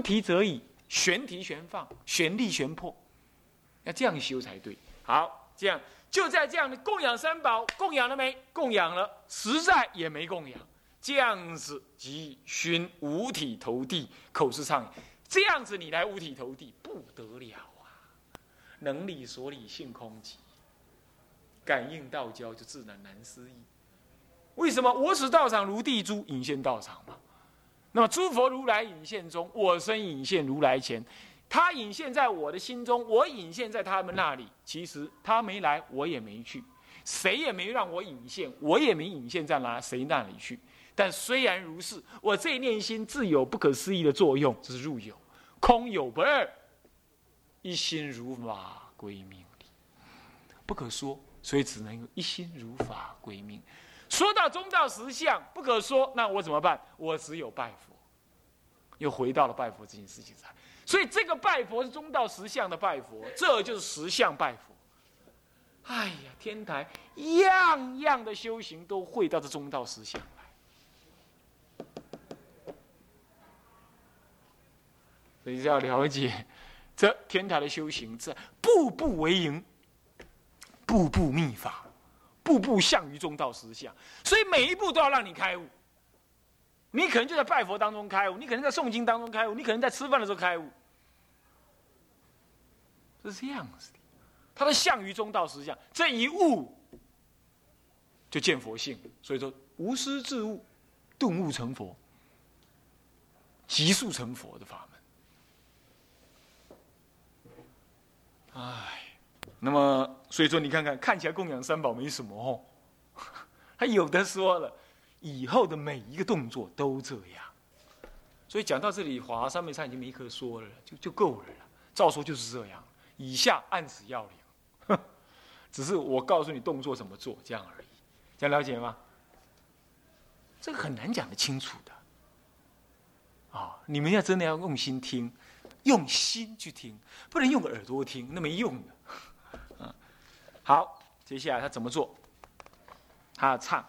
不提则已，悬提悬放，悬立悬破，要这样修才对。好，这样就在这样的供养三宝，供养了没？供养了，实在也没供养。这样子即熏五体投地，口是唱。这样子你来五体投地不得了啊！能理所理，性空寂，感应道交就自然难思议。为什么我使道场如地珠引现道场嘛？那么诸佛如来引现中，我身引现如来前，他引现在我的心中，我引现在他们那里。其实他没来，我也没去，谁也没让我引现，我也没引现在哪谁那里去。但虽然如是，我这念心自有不可思议的作用，这是入有，空有不二，一心如法归命不可说，所以只能用一心如法归命。说到中道实相不可说，那我怎么办？我只有拜佛，又回到了拜佛这件事情上。所以这个拜佛是中道实相的拜佛，这就是实相拜佛。哎呀，天台样样的修行都会到这中道实相来，所以要了解这天台的修行，这步步为营，步步秘法。步步向于中道实相，所以每一步都要让你开悟。你可能就在拜佛当中开悟，你可能在诵经当中开悟，你可能在吃饭的时候开悟，是这样子的。他的向于中道实相，这一悟就见佛性。所以说，无师自悟，顿悟成佛，急速成佛的法门。哎。那么，所以说你看看，看起来供养三宝没什么哦，他有的说了，以后的每一个动作都这样。所以讲到这里，华上面上已经没可说了，就就够了了。照说就是这样，以下按此要领，只是我告诉你动作怎么做，这样而已。这样了解吗？这个很难讲得清楚的。啊，你们要真的要用心听，用心去听，不能用耳朵听，那没用的。好，接下来他怎么做？他要唱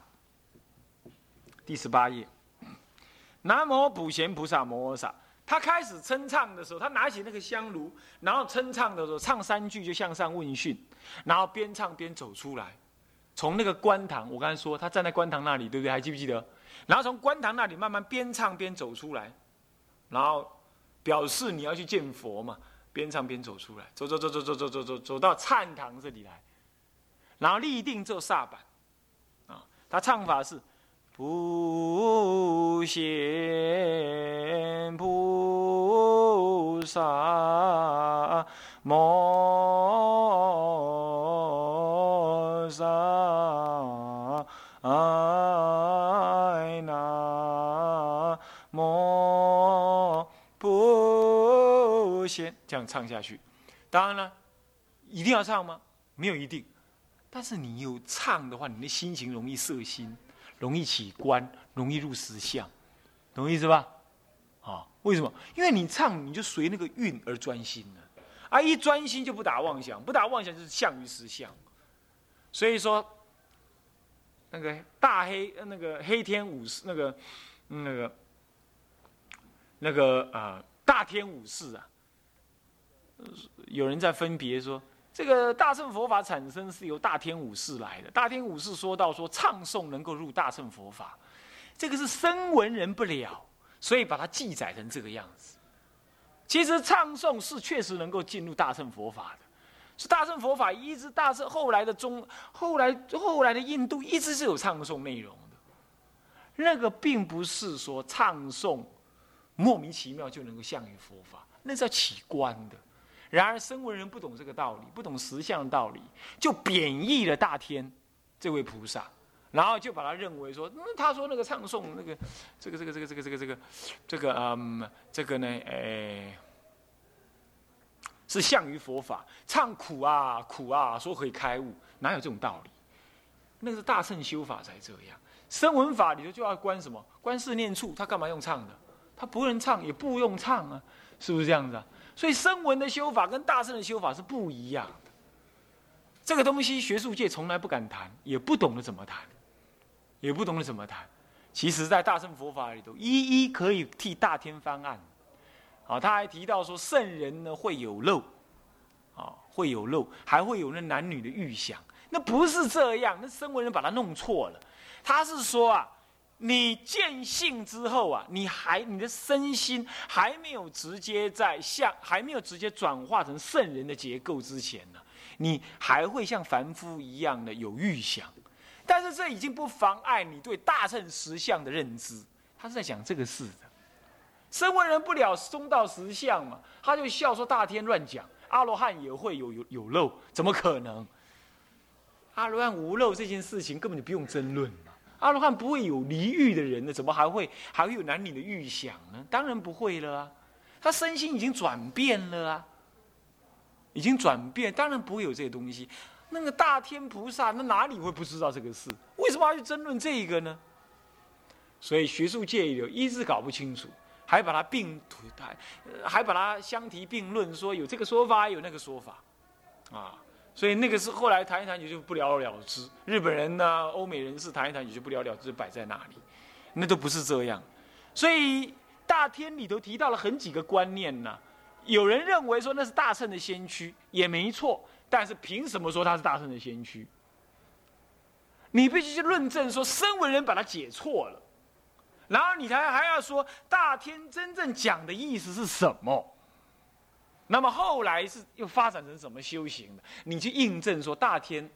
第十八页。南无普贤菩萨摩诃萨。他开始称唱的时候，他拿起那个香炉，然后称唱的时候，唱三句就向上问讯，然后边唱边走出来，从那个观堂，我刚才说他站在观堂那里，对不对？还记不记得？然后从观堂那里慢慢边唱边走出来，然后表示你要去见佛嘛，边唱边走出来，走走走走走走走走走到忏堂这里来。然后立定做萨板，啊，他唱法是：不贤菩萨摩萨哎那摩不贤，这样唱下去。当然了，一定要唱吗？没有一定。但是你有唱的话，你的心情容易摄心，容易起观，容易入实相，懂意思吧？啊，为什么？因为你唱，你就随那个韵而专心了，啊，一专心就不打妄想，不打妄想就是相于实相。所以说，那个大黑，那个黑天武士，那个那个那个啊，大天武士啊，有人在分别说。这个大乘佛法产生是由大天武士来的。大天武士说到说唱诵能够入大乘佛法，这个是声闻人不了，所以把它记载成这个样子。其实唱诵是确实能够进入大乘佛法的，是大乘佛法一直大乘后来的中后来后来的印度一直是有唱诵内容的。那个并不是说唱诵莫名其妙就能够向于佛法，那是要起观的。然而，声闻人不懂这个道理，不懂实相的道理，就贬义了大天这位菩萨，然后就把他认为说，那他说那个唱诵那个，这个这个这个这个这个这个这个嗯，这个呢，哎，是向于佛法，唱苦啊苦啊，说可以开悟，哪有这种道理？那是大乘修法才这样，声闻法里头就要观什么？观四念处，他干嘛用唱的？他不能唱，也不用唱啊，是不是这样子啊？所以声闻的修法跟大圣的修法是不一样的。这个东西学术界从来不敢谈，也不懂得怎么谈，也不懂得怎么谈。其实，在大乘佛法里头，一一可以替大天翻案。啊，他还提到说圣人呢会有漏，啊会有漏，还会有那男女的欲想，那不是这样，那声闻人把他弄错了。他是说啊，你见性之后啊，你还你的身心还没有直接在像还没有直接转化成圣人的结构之前呢，你还会像凡夫一样的有欲想，但是这已经不妨碍你对大乘实相的认知。他是在讲这个事的。声闻人不了中道实相嘛，他就笑说大天乱讲，阿罗汉也会有有有漏，怎么可能？阿罗汉无漏这件事情根本就不用争论嘛。阿罗汉不会有离欲的人呢，怎么还会还会有男女的欲想呢？当然不会了啊，他身心已经转变了啊，已经转变，当然不会有这些东西。那个大天菩萨，那哪里会不知道这个事？为什么要去争论这个呢？所以学术界有一直搞不清楚。还把它并，还还把它相提并论，说有这个说法，有那个说法，啊，所以那个是后来谈一谈也就不了了之。日本人呢，欧美人士谈一谈也就不了了之，摆在那里，那都不是这样。所以大天里头提到了很几个观念呢，有人认为说那是大圣的先驱，也没错，但是凭什么说他是大圣的先驱？你必须去论证说，声闻人把它解错了。然后你才还要说大天真正讲的意思是什么？那么后来是又发展成什么修行的？你去印证说大天，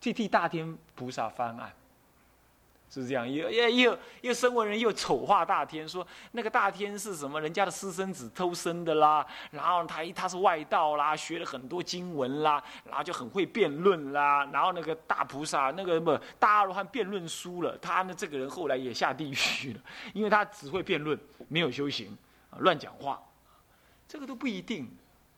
去替大天菩萨翻案。是这样，又又又又声闻人又丑化大天，说那个大天是什么人家的私生子偷生的啦，然后他他是外道啦，学了很多经文啦，然后就很会辩论啦，然后那个大菩萨那个不大阿罗汉辩论输了，他呢这个人后来也下地狱了，因为他只会辩论，没有修行，乱讲话，这个都不一定，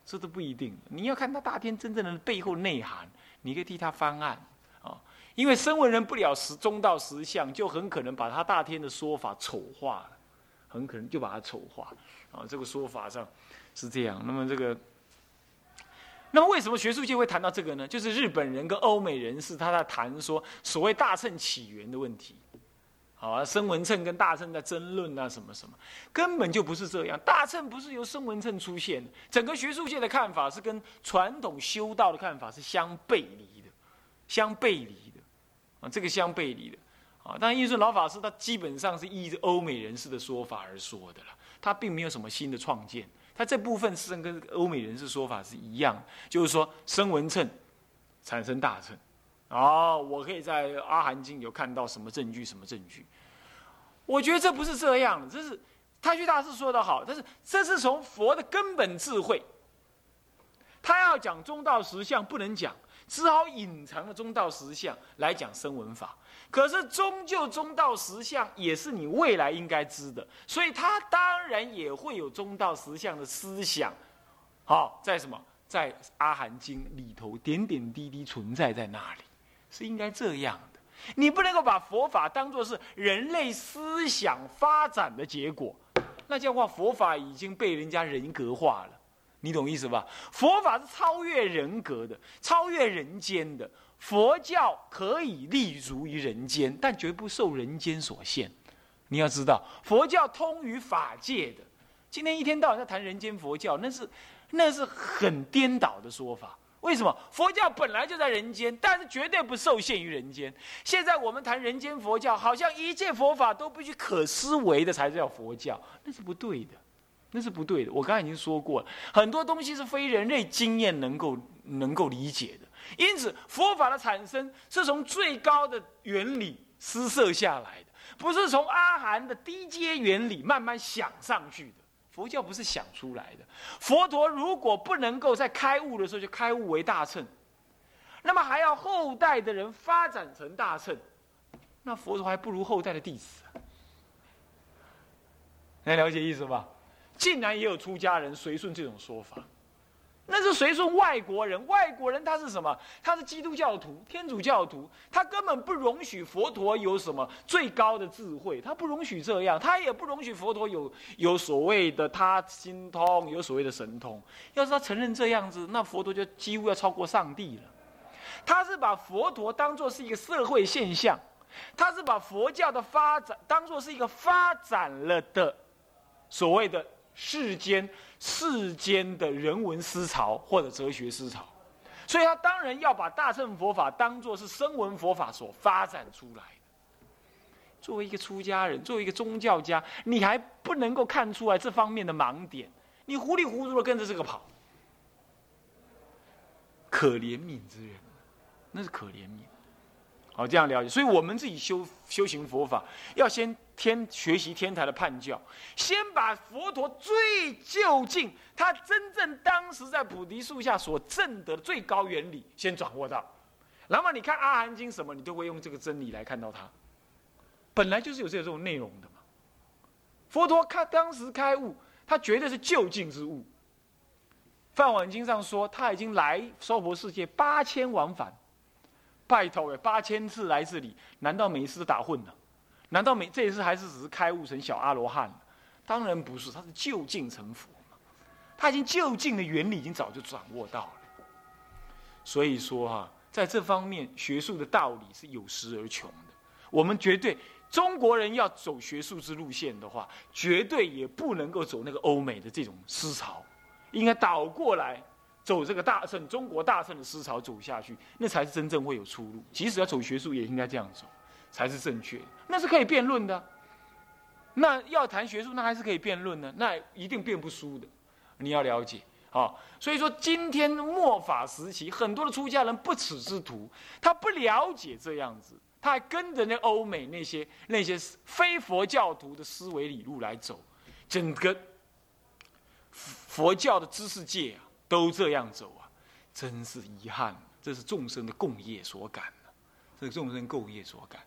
这都不一定，你要看他大天真正的背后内涵，你可以替他翻案啊。因为声闻人不了实中道实相，就很可能把他大天的说法丑化了，很可能就把它丑化。啊，这个说法上是这样。那么这个，那么为什么学术界会谈到这个呢？就是日本人跟欧美人士他在谈说所谓大乘起源的问题。啊，声闻乘跟大乘在争论啊，什么什么，根本就不是这样。大乘不是由声闻乘出现的，整个学术界的看法是跟传统修道的看法是相背离的，相背离的啊。这个相背离的，啊，但印顺老法师他基本上是依着欧美人士的说法而说的了，他并没有什么新的创建，他这部分是跟欧美人士说法是一样，就是说声闻称产生大乘，哦，我可以在阿含经有看到什么证据什么证据，我觉得这不是这样的，这是太虚大师说的好，但是这是从佛的根本智慧，他要讲中道实相不能讲。只好隐藏了中道实相来讲声闻法，可是终究中道实相也是你未来应该知的，所以他当然也会有中道实相的思想，好在什么，在阿含经里头点点滴滴存在在那里，是应该这样。你不能够把佛法当作是人类思想发展的结果，那这样的话佛法已经被人家人格化了。你懂意思吧？佛法是超越人格的，超越人间的。佛教可以立足于人间，但绝不受人间所限。你要知道，佛教通于法界的。今天一天到晚在谈人间佛教，那是那是很颠倒的说法。为什么？佛教本来就在人间，但是绝对不受限于人间。现在我们谈人间佛教，好像一切佛法都必须可思维的才叫佛教，那是不对的。那是不对的。我刚才已经说过了，很多东西是非人类经验能够能够理解的。因此，佛法的产生是从最高的原理施设下来的，不是从阿含的低阶原理慢慢想上去的。佛教不是想出来的。佛陀如果不能够在开悟的时候就开悟为大乘，那么还要后代的人发展成大乘，那佛陀还不如后代的弟子。能了解意思吧？竟然也有出家人随顺这种说法，那是谁说外国人。外国人他是什么？他是基督教徒、天主教徒，他根本不容许佛陀有什么最高的智慧，他不容许这样，他也不容许佛陀有有所谓的他心通，有所谓的神通。要是他承认这样子，那佛陀就几乎要超过上帝了。他是把佛陀当做是一个社会现象，他是把佛教的发展当做是一个发展了的所谓的。世间世间的人文思潮或者哲学思潮，所以他当然要把大乘佛法当作是声闻佛法所发展出来的。作为一个出家人，作为一个宗教家，你还不能够看出来这方面的盲点，你糊里糊涂的跟着这个跑，可怜悯之人，那是可怜悯。好，这样了解。所以我们自己修修行佛法，要先天学习天台的判教，先把佛陀最究竟，他真正当时在菩提树下所证得的最高原理，先掌握到。那么你看《阿含经》什么，你都会用这个真理来看到它。本来就是有这种内容的嘛。佛陀开当时开悟，他绝对是就近之悟。《梵网经》上说，他已经来娑婆世界八千往返，拜托哎，八千次来这里，难道每一次都打混了？难道每这一次还是只是开悟成小阿罗汉当然不是，他是就近成佛嘛。他已经就近的原理已经早就掌握到了。所以说哈，在这方面学术的道理是有时而穷的。我们绝对。中国人要走学术之路线的话，绝对也不能够走那个欧美的这种思潮，应该倒过来走这个大圣中国大圣的思潮走下去，那才是真正会有出路。即使要走学术，也应该这样走，才是正确。那是可以辩论的。那要谈学术，那还是可以辩论的，那一定辩不输的。你要了解啊。所以说，今天末法时期，很多的出家人不耻之徒，他不了解这样子。他还跟着那欧美那些那些非佛教徒的思维理路来走，整个佛教的知识界啊都这样走啊，真是遗憾。这是众生的共业所感这是众生共业所感。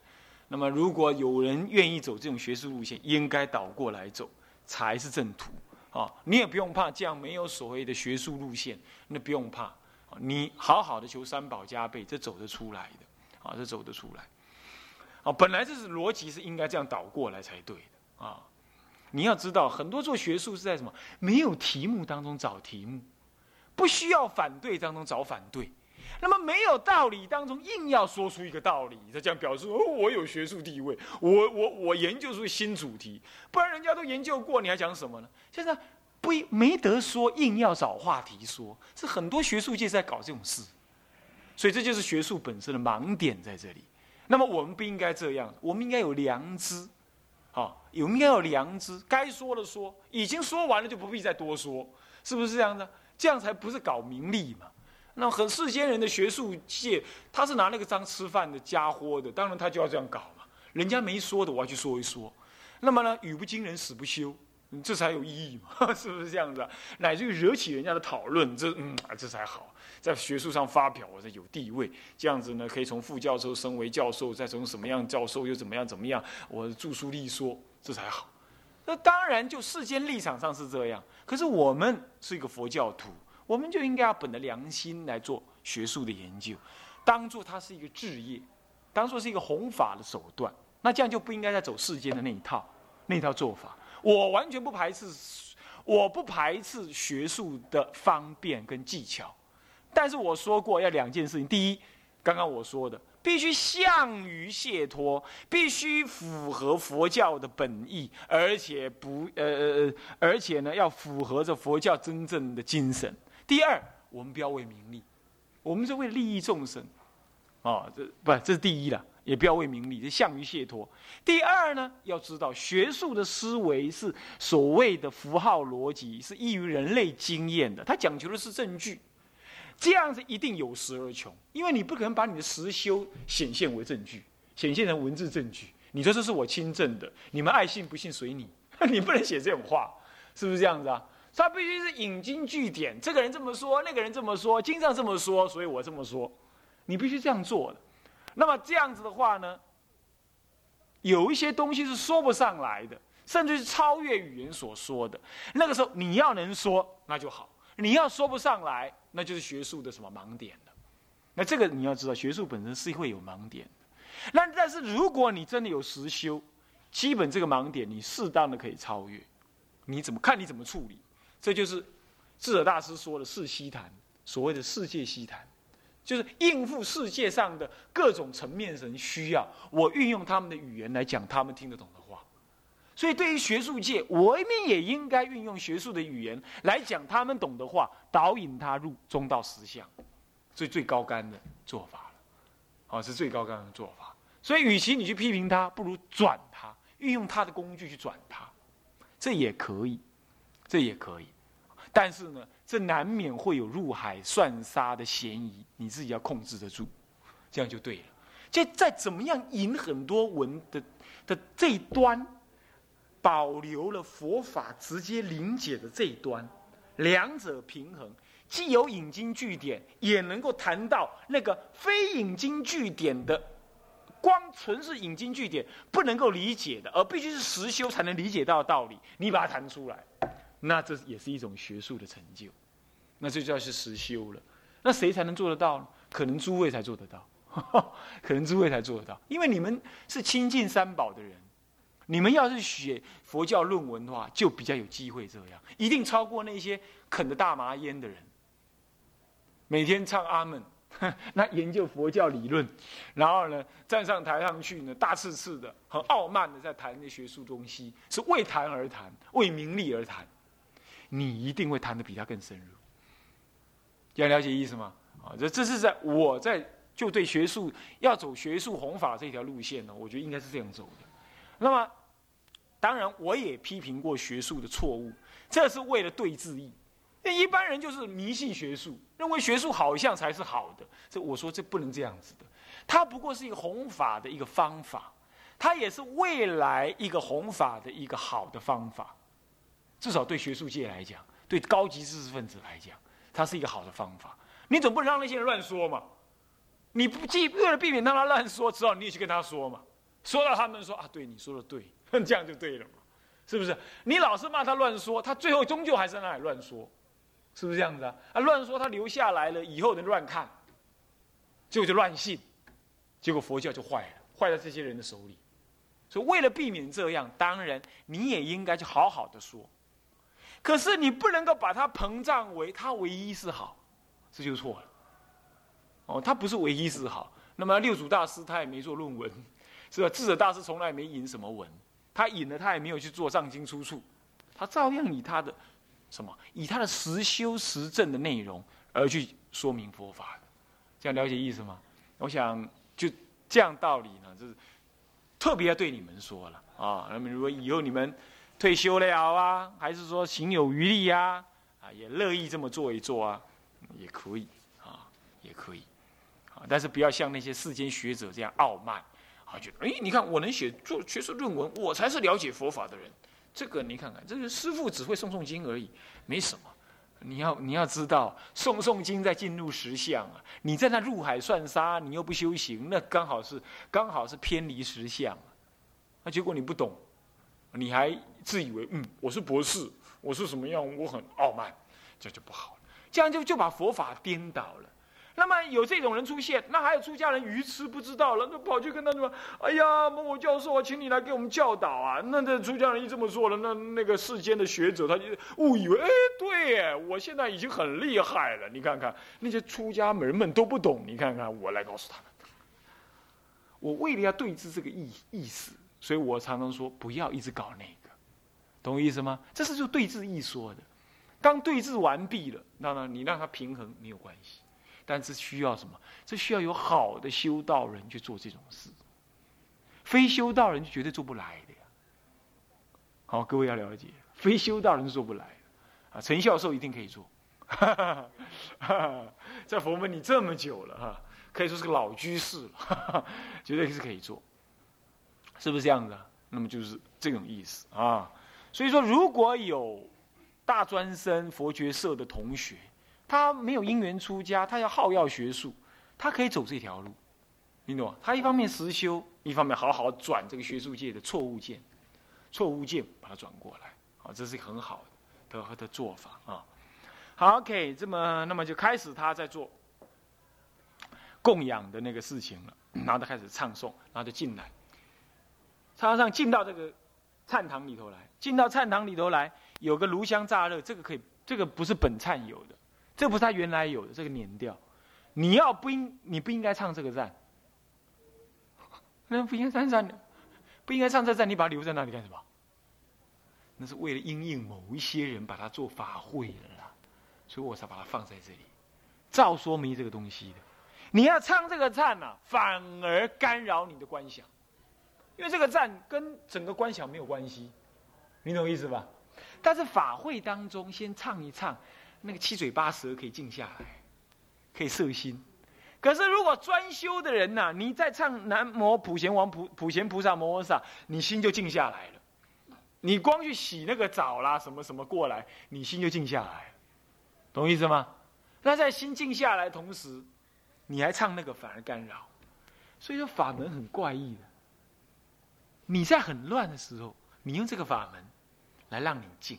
那么，如果有人愿意走这种学术路线，应该倒过来走才是正途啊！你也不用怕，这样没有所谓的学术路线，那不用怕。你好好的求三宝加倍，这走得出来的啊，这走得出来。啊，本来这是逻辑是应该这样倒过来才对的啊！你要知道，很多做学术是在什么没有题目当中找题目，不需要反对当中找反对，那么没有道理当中硬要说出一个道理，他这样表示哦，我有学术地位，我我我研究出新主题，不然人家都研究过，你还讲什么呢？现在不没得说，硬要找话题说，是很多学术界在搞这种事，所以这就是学术本身的盲点在这里。那么我们不应该这样，我们应该有良知，好，有应该有良知，该说的说，已经说完了就不必再多说，是不是这样的？这样才不是搞名利嘛。那很世间人的学术界，他是拿那个当吃饭的家伙的，当然他就要这样搞嘛。人家没说的，我要去说一说。那么呢，语不惊人死不休，这才有意义嘛，是不是这样子？乃至于惹起人家的讨论，这嗯，这才好。在学术上发表，我是有地位，这样子呢，可以从副教授升为教授，再从什么样教授又怎么样怎么样，我著书立说，这才好。那当然，就世间立场上是这样，可是我们是一个佛教徒，我们就应该要本着良心来做学术的研究，当做它是一个置业，当做是一个弘法的手段。那这样就不应该再走世间的那一套，那套做法。我完全不排斥，我不排斥学术的方便跟技巧。但是我说过要两件事情，第一，刚刚我说的，必须向于解脱，必须符合佛教的本意，而且不呃呃呃，而且呢要符合着佛教真正的精神。第二，我们不要为名利，我们是为利益众生，啊，这不这是第一了，也不要为名利，这向于解脱。第二呢，要知道学术的思维是所谓的符号逻辑，是异于人类经验的，它讲求的是证据。这样子一定有实而穷，因为你不可能把你的实修显现为证据，显现成文字证据。你说这是我亲证的，你们爱信不信随你。你不能写这种话，是不是这样子啊？他必须是引经据典，这个人这么说，那个人这么说，经上这么说，所以我这么说。你必须这样做的。那么这样子的话呢，有一些东西是说不上来的，甚至是超越语言所说的。那个时候你要能说，那就好；你要说不上来。那就是学术的什么盲点了？那这个你要知道，学术本身是会有盲点的。那但是如果你真的有实修，基本这个盲点你适当的可以超越。你怎么看？你怎么处理？这就是智者大师说的“世西谈”，所谓的世界西谈，就是应付世界上的各种层面人需要，我运用他们的语言来讲他们听得懂的话。所以对于学术界，我们也应该运用学术的语言来讲他们懂的话，导引他入中道实相，最最高干的做法了。啊，是最高干的做法。所以，与其你去批评他，不如转他，运用他的工具去转他，这也可以，这也可以。但是呢，这难免会有入海算沙的嫌疑，你自己要控制得住，这样就对了。就在怎么样引很多文的的这一端，保留了佛法直接临解的这一端，两者平衡，既有引经据典，也能够谈到那个非引经据典的。光纯是引经据典不能够理解的，而必须是实修才能理解到的道理。你把它谈出来，那这也是一种学术的成就。那这就要是实修了。那谁才能做得到呢？可能诸位才做得到，可能诸位才做得到，因为你们是亲近三宝的人。你们要是写佛教论文的话，就比较有机会这样，一定超过那些啃着大麻烟的人，每天唱阿门。那研究佛教理论，然后呢，站上台上去呢，大刺刺的、很傲慢的在谈那学术东西，是为谈而谈，为名利而谈，你一定会谈的比他更深入。要了解意思吗？啊，这这是在我在就对学术要走学术弘法这条路线呢，我觉得应该是这样走的。那么，当然我也批评过学术的错误，这是为了对治意。一般人就是迷信学术，认为学术好像才是好的。这我说这不能这样子的，它不过是一个弘法的一个方法，它也是未来一个弘法的一个好的方法。至少对学术界来讲，对高级知识分子来讲，它是一个好的方法。你总不能让那些人乱说嘛？你不既为了避免让他乱说，只好你也去跟他说嘛。说到他们说啊，对你说的对，这样就对了嘛？是不是？你老是骂他乱说，他最后终究还是在那里乱说。是不是这样子啊？啊，乱说他留下来了，以后人乱看，结果就乱信，结果佛教就坏了，坏在这些人的手里。所以为了避免这样，当然你也应该去好好的说。可是你不能够把它膨胀为他唯一是好，这就错了。哦，他不是唯一是好。那么六祖大师他也没做论文，是吧？智者大师从来没引什么文，他引了他也没有去做藏经出处，他照样以他的。什么？以他的实修实证的内容而去说明佛法，这样了解意思吗？我想就这样道理呢，就是特别要对你们说了啊。那么如果以后你们退休了啊，还是说行有余力呀，啊，也乐意这么做一做啊，也可以啊，也可以啊。但是不要像那些世间学者这样傲慢啊，觉得哎，你看我能写做学术论文，我才是了解佛法的人。这个你看看，这个师傅只会诵诵经而已，没什么。你要你要知道，诵诵经在进入实相啊。你在那入海算沙，你又不修行，那刚好是刚好是偏离实相啊。那结果你不懂，你还自以为嗯，我是博士，我是什么样，我很傲慢，这就不好了。这样就就把佛法颠倒了。那么有这种人出现，那还有出家人愚痴不知道了，那跑去跟他说：“哎呀，某某教授啊，请你来给我们教导啊。”那这出家人一这么说了，那那个世间的学者他就误以为：“哎，对，我现在已经很厉害了。”你看看那些出家门们都不懂，你看看我来告诉他们。我为了要对治这个意意思，所以我常常说不要一直搞那，懂我意思吗？这是就对峙一说的。刚对峙完毕了，那那你让他平衡没有关系。但是需要什么？这需要有好的修道人去做这种事，非修道人就绝对做不来的呀。好，各位要了解，非修道人做不来的。啊，陈教授一定可以做，在佛门里这么久了哈，可以说是个老居士了，绝对是可以做，是不是这样子？那么就是这种意思啊。所以说，如果有大专生佛学社的同学。他没有因缘出家，他要好要学术，他可以走这条路，你懂吗？他一方面实修，一方面好好转这个学术界的错误见，错误见把它转过来，啊，这是很好的的的做法啊。好，OK，这么那么就开始他在做供养的那个事情了，然后他开始唱诵，然后就进来，唱上进到这个禅堂里头来，进到禅堂里头来，有个炉香炸热，这个可以，这个不是本忏有的。这不是他原来有的这个年调，你要不应你不应该唱这个赞，那不应该唱赞，不应该唱这赞，你把它留在那里干什么？那是为了因应某一些人把它做法会了啦，所以我才把它放在这里，照说明这个东西的。你要唱这个赞呐，反而干扰你的观想，因为这个赞跟整个观想没有关系，你懂意思吧？但是法会当中先唱一唱，那个七嘴八舌可以静下来，可以摄心。可是如果专修的人呐，你在唱南无普贤王普普贤菩萨摩诃萨，你心就静下来了。你光去洗那个澡啦，什么什么过来，你心就静下来，懂意思吗？那在心静下来同时，你还唱那个反而干扰，所以说法门很怪异的。你在很乱的时候，你用这个法门来让你静，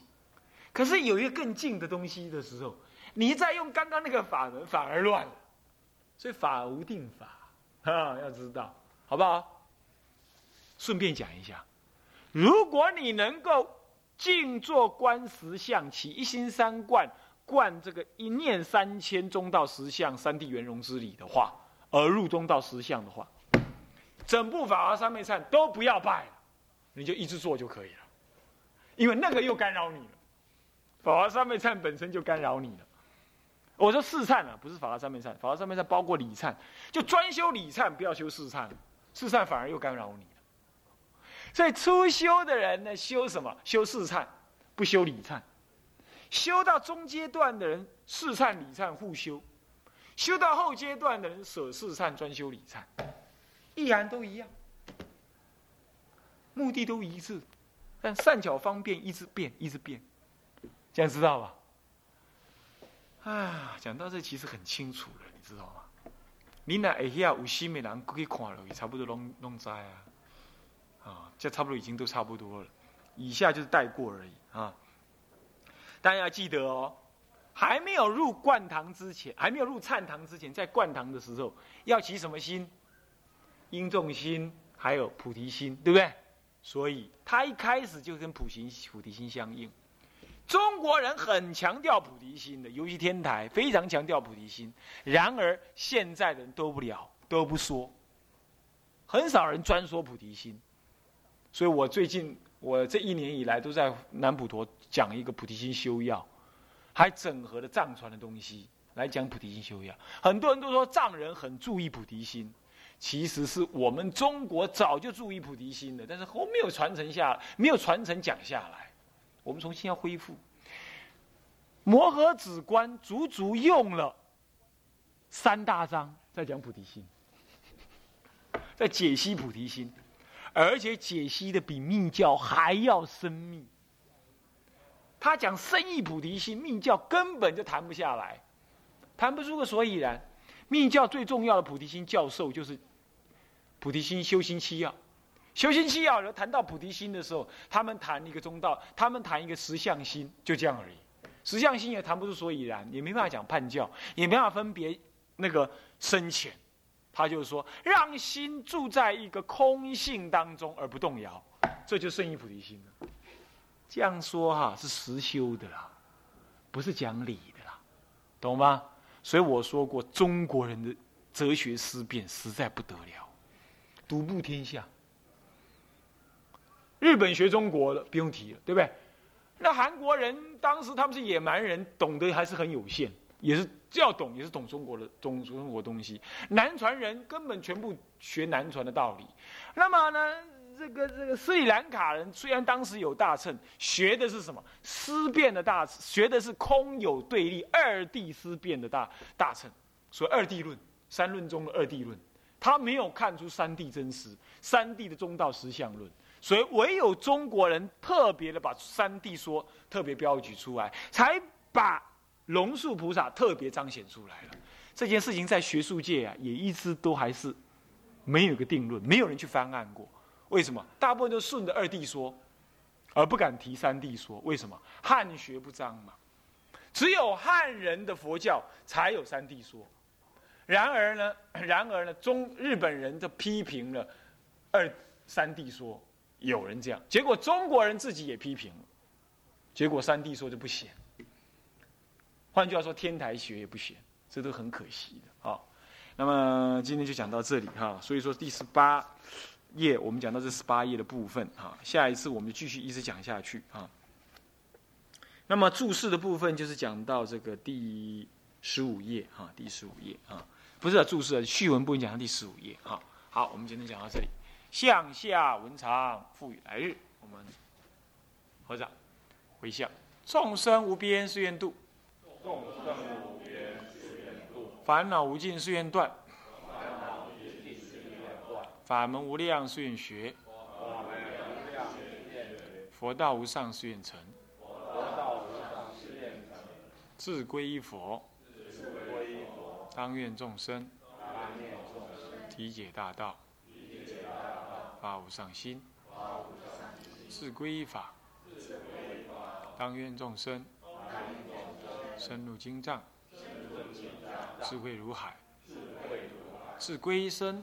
可是有一个更静的东西的时候，你再用刚刚那个法门反而乱了。所以法无定法啊，要知道，好不好？顺便讲一下。如果你能够静坐观十相，起一心三观，观这个一念三千中道十相三谛圆融之理的话，而入中道十相的话，整部法华三昧忏都不要拜了，你就一直做就可以了，因为那个又干扰你了。法华三昧忏本身就干扰你了。我说四忏啊，不是法华三昧忏，法华三昧忏包括礼忏，就专修礼忏，不要修四忏，四忏反而又干扰你了。所以初修的人呢，修什么？修四忏，不修礼忏。修到中阶段的人，四忏礼忏互修；修到后阶段的人，舍四忏专修礼忏，依然都一样，目的都一致，但善巧方便一直变，一直变，这样知道吧？啊，讲到这其实很清楚了，你知道吗？你那下有心的人可以看了，也差不多弄弄在啊。啊，这差不多已经都差不多了，以下就是带过而已啊。大家要记得哦，还没有入灌堂之前，还没有入忏堂之前，在灌堂的时候要起什么心？应众心，还有菩提心，对不对？所以他一开始就跟普行菩提心相应。中国人很强调菩提心的，尤其天台非常强调菩提心。然而现在的人都不了，都不说，很少人专说菩提心。所以我最近，我这一年以来都在南普陀讲一个菩提心修要，还整合了藏传的东西来讲菩提心修要。很多人都说藏人很注意菩提心，其实是我们中国早就注意菩提心的，但是后没有传承下，没有传承讲下来。我们重新要恢复。摩诃止观足足用了三大章在讲菩提心，在解析菩提心。而且解析的比密教还要深密。他讲深意菩提心，密教根本就谈不下来，谈不出个所以然。密教最重要的菩提心教授就是菩提心修心七要。修心七要，谈到菩提心的时候，他们谈一个中道，他们谈一个实相心，就这样而已。实相心也谈不出所以然，也没办法讲判教，也没办法分别那个深浅。他就是说，让心住在一个空性当中而不动摇，这就圣意菩提心了。这样说哈是实修的啦，不是讲理的啦，懂吗？所以我说过，中国人的哲学思辨实在不得了，独步天下。日本学中国的不用提了，对不对？那韩国人当时他们是野蛮人，懂得还是很有限。也是要懂，也是懂中国的中中国东西。南传人根本全部学南传的道理。那么呢，这个这个斯里兰卡人虽然当时有大乘，学的是什么思辨的大，学的是空有对立二谛思辨的大大乘，所以二谛论三论中的二谛论，他没有看出三谛真实，三谛的中道实相论，所以唯有中国人特别的把三谛说特别标举出来，才把。龙树菩萨特别彰显出来了，这件事情在学术界啊，也一直都还是没有个定论，没有人去翻案过。为什么？大部分都顺着二谛说，而不敢提三谛说。为什么？汉学不彰嘛。只有汉人的佛教才有三谛说。然而呢，然而呢，中日本人就批评了二三谛说，有人这样，结果中国人自己也批评了，结果三谛说就不行。换句话说，天台学也不学，这都很可惜的。好，那么今天就讲到这里哈。所以说第十八页，我们讲到这十八页的部分哈。下一次我们就继续一直讲下去啊。那么注释的部分就是讲到这个第十五页哈，第十五页啊，不是注释，序文部分讲到第十五页哈。好，我们今天讲到这里。向下文长，赋予来日。我们合掌回向，众生无边誓愿度，众生无边誓愿度，烦恼无尽誓愿断，烦恼无尽誓愿断，法门无量誓愿学，佛道无上誓愿成，智归一佛，当愿众生，体解大道，法无上心，智归一法，当愿众生，深入经藏，智慧如海，智归一生。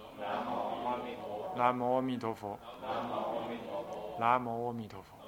南无阿弥陀佛，南无阿弥陀佛。南无阿弥陀佛。